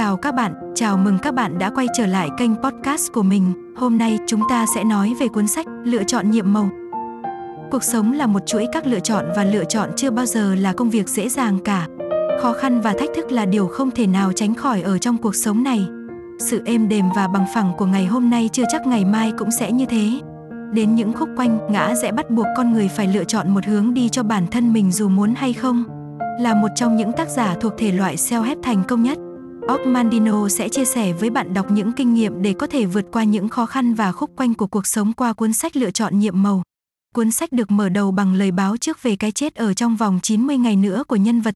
chào các bạn, chào mừng các bạn đã quay trở lại kênh podcast của mình. Hôm nay chúng ta sẽ nói về cuốn sách Lựa chọn nhiệm màu. Cuộc sống là một chuỗi các lựa chọn và lựa chọn chưa bao giờ là công việc dễ dàng cả. Khó khăn và thách thức là điều không thể nào tránh khỏi ở trong cuộc sống này. Sự êm đềm và bằng phẳng của ngày hôm nay chưa chắc ngày mai cũng sẽ như thế. Đến những khúc quanh, ngã sẽ bắt buộc con người phải lựa chọn một hướng đi cho bản thân mình dù muốn hay không. Là một trong những tác giả thuộc thể loại self-help thành công nhất, Mandino sẽ chia sẻ với bạn đọc những kinh nghiệm để có thể vượt qua những khó khăn và khúc quanh của cuộc sống qua cuốn sách Lựa chọn nhiệm màu. Cuốn sách được mở đầu bằng lời báo trước về cái chết ở trong vòng 90 ngày nữa của nhân vật.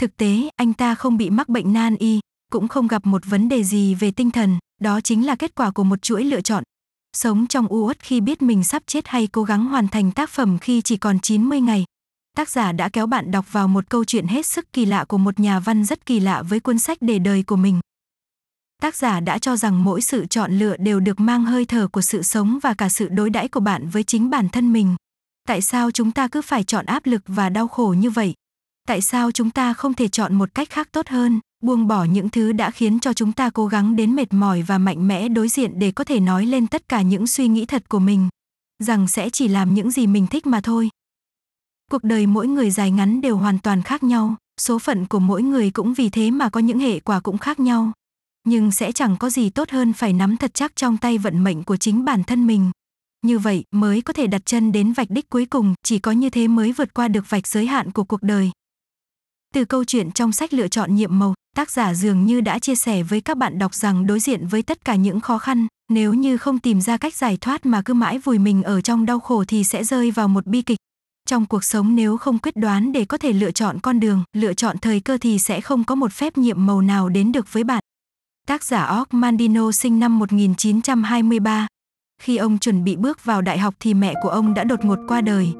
Thực tế, anh ta không bị mắc bệnh nan y, cũng không gặp một vấn đề gì về tinh thần, đó chính là kết quả của một chuỗi lựa chọn. Sống trong u uất khi biết mình sắp chết hay cố gắng hoàn thành tác phẩm khi chỉ còn 90 ngày, tác giả đã kéo bạn đọc vào một câu chuyện hết sức kỳ lạ của một nhà văn rất kỳ lạ với cuốn sách để đời của mình. Tác giả đã cho rằng mỗi sự chọn lựa đều được mang hơi thở của sự sống và cả sự đối đãi của bạn với chính bản thân mình. Tại sao chúng ta cứ phải chọn áp lực và đau khổ như vậy? Tại sao chúng ta không thể chọn một cách khác tốt hơn, buông bỏ những thứ đã khiến cho chúng ta cố gắng đến mệt mỏi và mạnh mẽ đối diện để có thể nói lên tất cả những suy nghĩ thật của mình, rằng sẽ chỉ làm những gì mình thích mà thôi. Cuộc đời mỗi người dài ngắn đều hoàn toàn khác nhau, số phận của mỗi người cũng vì thế mà có những hệ quả cũng khác nhau. Nhưng sẽ chẳng có gì tốt hơn phải nắm thật chắc trong tay vận mệnh của chính bản thân mình. Như vậy mới có thể đặt chân đến vạch đích cuối cùng, chỉ có như thế mới vượt qua được vạch giới hạn của cuộc đời. Từ câu chuyện trong sách lựa chọn nhiệm màu, tác giả dường như đã chia sẻ với các bạn đọc rằng đối diện với tất cả những khó khăn, nếu như không tìm ra cách giải thoát mà cứ mãi vùi mình ở trong đau khổ thì sẽ rơi vào một bi kịch. Trong cuộc sống nếu không quyết đoán để có thể lựa chọn con đường, lựa chọn thời cơ thì sẽ không có một phép nhiệm màu nào đến được với bạn. Tác giả Og Mandino sinh năm 1923. Khi ông chuẩn bị bước vào đại học thì mẹ của ông đã đột ngột qua đời.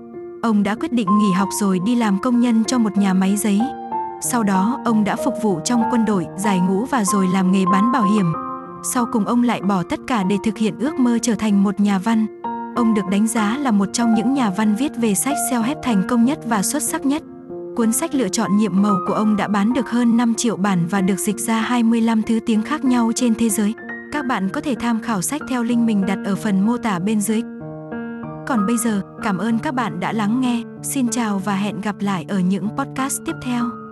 Ông đã quyết định nghỉ học rồi đi làm công nhân cho một nhà máy giấy. Sau đó, ông đã phục vụ trong quân đội, giải ngũ và rồi làm nghề bán bảo hiểm. Sau cùng ông lại bỏ tất cả để thực hiện ước mơ trở thành một nhà văn. Ông được đánh giá là một trong những nhà văn viết về sách self-help thành công nhất và xuất sắc nhất. Cuốn sách lựa chọn nhiệm màu của ông đã bán được hơn 5 triệu bản và được dịch ra 25 thứ tiếng khác nhau trên thế giới. Các bạn có thể tham khảo sách theo link mình đặt ở phần mô tả bên dưới. Còn bây giờ, cảm ơn các bạn đã lắng nghe. Xin chào và hẹn gặp lại ở những podcast tiếp theo.